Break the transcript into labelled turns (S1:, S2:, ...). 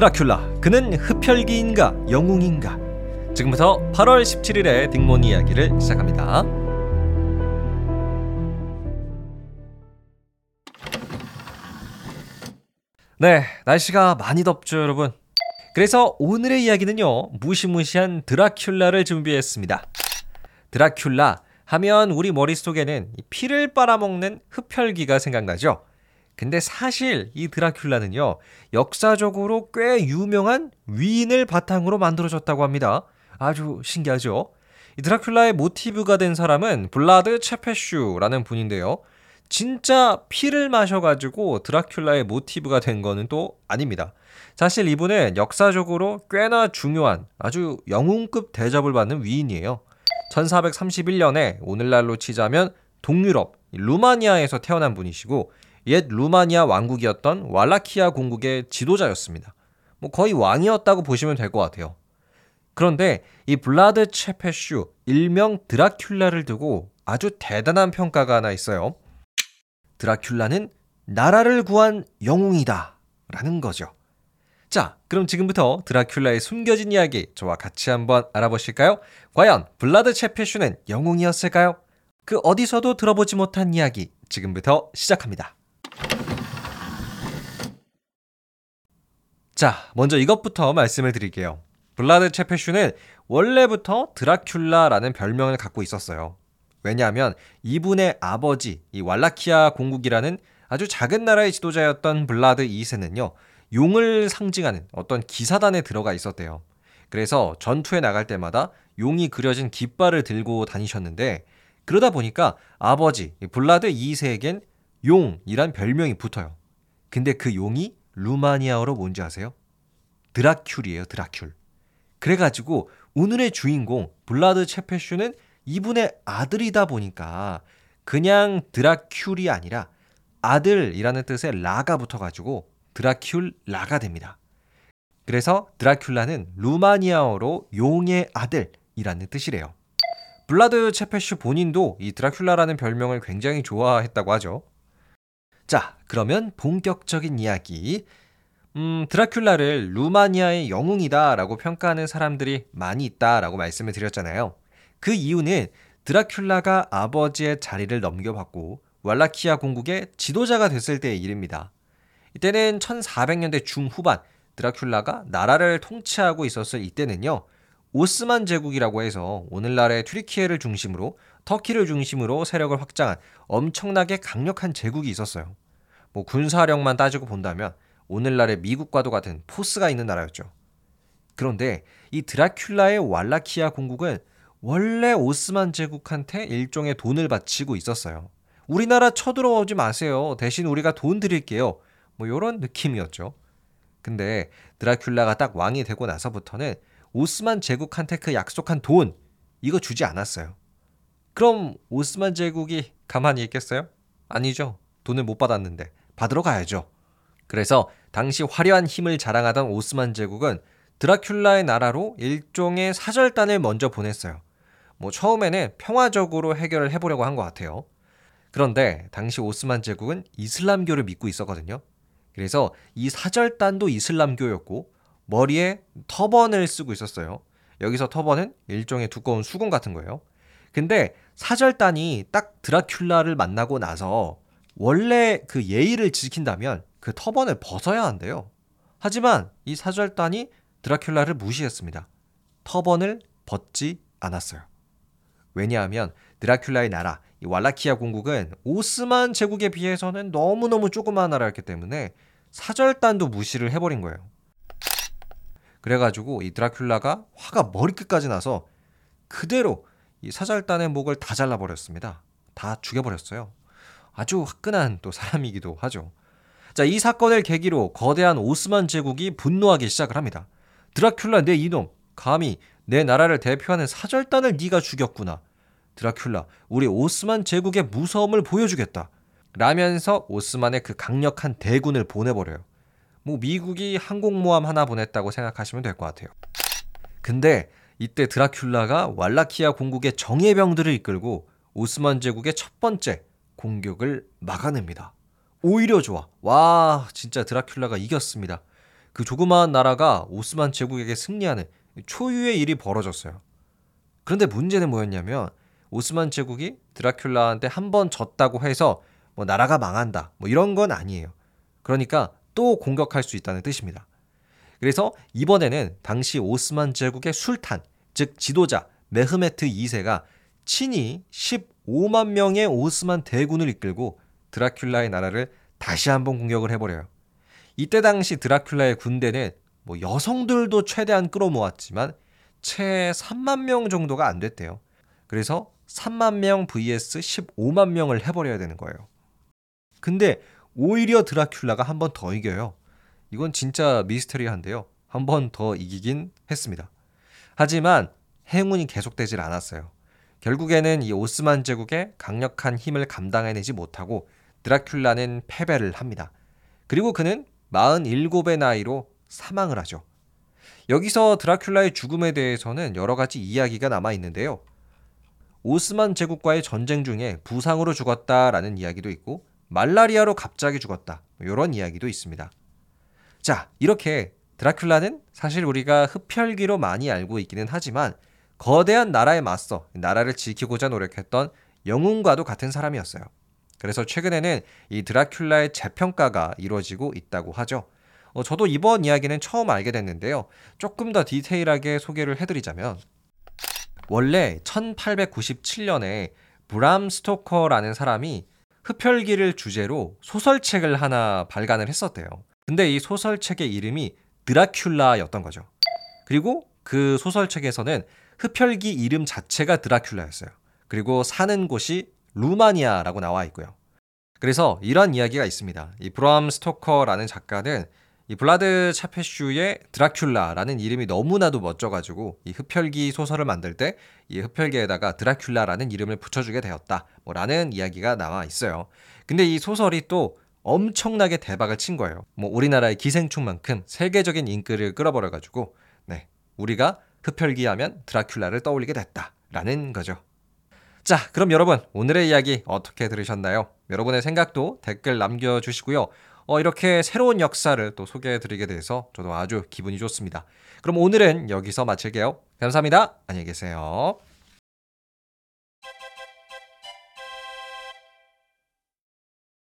S1: 드라큘라 그는 흡혈귀인가 영웅인가 지금부터 8월 17일의 딩몬 이야기를 시작합니다. 네, 날씨가 많이 덥죠, 여러분. 그래서 오늘의 이야기는요, 무시무시한 드라큘라를 준비했습니다. 드라큘라 하면 우리 머릿속에는 피를 빨아먹는 흡혈귀가 생각나죠? 근데 사실 이 드라큘라는요, 역사적으로 꽤 유명한 위인을 바탕으로 만들어졌다고 합니다. 아주 신기하죠? 이 드라큘라의 모티브가 된 사람은 블라드 체페슈라는 분인데요. 진짜 피를 마셔가지고 드라큘라의 모티브가 된 거는 또 아닙니다. 사실 이분은 역사적으로 꽤나 중요한 아주 영웅급 대접을 받는 위인이에요. 1431년에 오늘날로 치자면 동유럽 루마니아에서 태어난 분이시고 옛 루마니아 왕국이었던 왈라키아 공국의 지도자였습니다. 뭐 거의 왕이었다고 보시면 될 것 같아요. 그런데 이 블라드 체페슈 일명 드라큘라를 두고 아주 대단한 평가가 하나 있어요. 드라큘라는 나라를 구한 영웅이다 라는 거죠. 자, 그럼 지금부터 드라큘라의 숨겨진 이야기 저와 같이 한번 알아보실까요? 과연 블라드 체페슈는 영웅이었을까요? 그 어디서도 들어보지 못한 이야기 지금부터 시작합니다. 자, 먼저 이것부터 말씀을 드릴게요. 블라드 체페슈는 원래부터 드라큘라라는 별명을 갖고 있었어요. 왜냐하면 이분의 아버지, 이 왈라키아 공국이라는 아주 작은 나라의 지도자였던 블라드 2세는요, 용을 상징하는 어떤 기사단에 들어가 있었대요. 그래서 전투에 나갈 때마다 용이 그려진 깃발을 들고 다니셨는데, 그러다 보니까 아버지, 블라드 2세에겐 용이란 별명이 붙어요. 근데 그 용이 루마니아어로 뭔지 아세요? 드라큘이에요, 드라큘. 그래가지고 오늘의 주인공 블라드 체페슈는 이분의 아들이다 보니까 그냥 드라큘이 아니라 아들이라는 뜻의 라가 붙어가지고 드라큘 라가 됩니다. 그래서 드라큘라는 루마니아어로 용의 아들이라는 뜻이래요. 블라드 체페슈 본인도 이 드라큘라라는 별명을 굉장히 좋아했다고 하죠. 자, 그러면 본격적인 이야기. 음, 드라큘라를 루마니아의 영웅이다라고 평가하는 사람들이 많이 있다라고 말씀을 드렸잖아요. 그 이유는 드라큘라가 아버지의 자리를 넘겨받고 왈라키아 공국의 지도자가 됐을 때의 일입니다. 이때는 1400년대 중후반 드라큘라가 나라를 통치하고 있었을 이때는요. 오스만 제국이라고 해서 오늘날의 튀르키예를 중심으로 터키를 중심으로 세력을 확장한 엄청나게 강력한 제국이 있었어요. 뭐 군사력만 따지고 본다면 오늘날의 미국과도 같은 포스가 있는 나라였죠. 그런데 이 드라큘라의 왈라키아 공국은 원래 오스만 제국한테 일종의 돈을 바치고 있었어요. 우리나라 쳐들어오지 마세요. 대신 우리가 돈 드릴게요. 뭐 이런 느낌이었죠. 근데 드라큘라가 딱 왕이 되고 나서부터는 오스만 제국한테 그 약속한 돈 이거 주지 않았어요. 그럼 오스만 제국이 가만히 있겠어요? 아니죠. 돈을 못 받았는데 받으러 가야죠. 그래서 당시 화려한 힘을 자랑하던 오스만 제국은 드라큘라의 나라로 일종의 사절단을 먼저 보냈어요. 뭐 처음에는 평화적으로 해결을 해보려고 한 것 같아요. 그런데 당시 오스만 제국은 이슬람교를 믿고 있었거든요. 그래서 이 사절단도 이슬람교였고 머리에 터번을 쓰고 있었어요. 여기서 터번은 일종의 두꺼운 수건 같은 거예요. 근데 사절단이 딱 드라큘라를 만나고 나서 원래 그 예의를 지킨다면 그 터번을 벗어야 한대요. 하지만 이 사절단이 드라큘라를 무시했습니다. 터번을 벗지 않았어요. 왜냐하면 드라큘라의 나라, 이 왈라키아 공국은 오스만 제국에 비해서는 너무너무 조그마한 나라였기 때문에 사절단도 무시를 해버린 거예요. 그래가지고 이 드라큘라가 화가 머리끝까지 나서 그대로 이 사절단의 목을 다 잘라버렸습니다. 다 죽여버렸어요. 아주 화끈한 또 사람이기도 하죠. 자, 이 사건을 계기로 거대한 오스만 제국이 분노하기 시작을 합니다. 드라큘라 내 이놈, 감히 내 나라를 대표하는 사절단을 네가 죽였구나. 드라큘라, 우리 오스만 제국의 무서움을 보여주겠다. 라면서 오스만의 그 강력한 대군을 보내버려요. 뭐 미국이 항공모함 하나 보냈다고 생각하시면 될 것 같아요. 근데 이때 드라큘라가 왈라키아 공국의 정예병들을 이끌고 오스만 제국의 첫 번째 공격을 막아냅니다. 오히려 좋아. 와, 진짜 드라큘라가 이겼습니다. 그 조그마한 나라가 오스만 제국에게 승리하는 초유의 일이 벌어졌어요. 그런데 문제는 뭐였냐면 오스만 제국이 드라큘라한테 한 번 졌다고 해서 뭐 나라가 망한다 뭐 이런 건 아니에요. 그러니까 또 공격할 수 있다는 뜻입니다. 그래서 이번에는 당시 오스만 제국의 술탄, 즉 지도자 메흐메트 2세가 친히 15만 명의 오스만 대군을 이끌고 드라큘라의 나라를 다시 한번 공격을 해버려요. 이때 당시 드라큘라의 군대는 뭐 여성들도 최대한 끌어모았지만 채 3만 명 정도가 안 됐대요. 그래서 3만 명 vs 15만 명을 해버려야 되는 거예요. 근데 오히려 드라큘라가 한 번 더 이겨요. 이건 진짜 미스터리한데요. 한 번 더 이기긴 했습니다. 하지만 행운이 계속되질 않았어요. 결국에는 이 오스만 제국의 강력한 힘을 감당해내지 못하고 드라큘라는 패배를 합니다. 그리고 그는 47의 나이로 사망을 하죠. 여기서 드라큘라의 죽음에 대해서는 여러 가지 이야기가 남아 있는데요. 오스만 제국과의 전쟁 중에 부상으로 죽었다라는 이야기도 있고 말라리아로 갑자기 죽었다. 이런 이야기도 있습니다. 자, 이렇게 드라큘라는 사실 우리가 흡혈귀로 많이 알고 있기는 하지만 거대한 나라에 맞서 나라를 지키고자 노력했던 영웅과도 같은 사람이었어요. 그래서 최근에는 이 드라큘라의 재평가가 이루어지고 있다고 하죠. 어, 저도 이번 이야기는 처음 알게 됐는데요. 조금 더 디테일하게 소개를 해드리자면 원래 1897년에 브람 스토커라는 사람이 흡혈귀를 주제로 소설책을 하나 발간을 했었대요. 근데 이 소설책의 이름이 드라큘라였던 거죠. 그리고 그 소설책에서는 흡혈귀 이름 자체가 드라큘라였어요. 그리고 사는 곳이 루마니아라고 나와 있고요. 그래서 이런 이야기가 있습니다. 이 브람 스토커라는 작가는 이 블라드 차페슈의 드라큘라라는 이름이 너무나도 멋져가지고 이 흡혈귀 소설을 만들 때 이 흡혈귀에다가 드라큘라라는 이름을 붙여주게 되었다. 뭐라는 이야기가 나와 있어요. 근데 이 소설이 또 엄청나게 대박을 친 거예요. 뭐 우리나라의 기생충만큼 세계적인 인기를 끌어버려가지고 네 우리가 흡혈귀 하면 드라큘라를 떠올리게 됐다라는 거죠. 자, 그럼 여러분 오늘의 이야기 어떻게 들으셨나요? 여러분의 생각도 댓글 남겨주시고요. 어, 이렇게 새로운 역사를 또 소개해드리게 돼서 저도 아주 기분이 좋습니다. 그럼 오늘은 여기서 마칠게요. 감사합니다. 안녕히 계세요.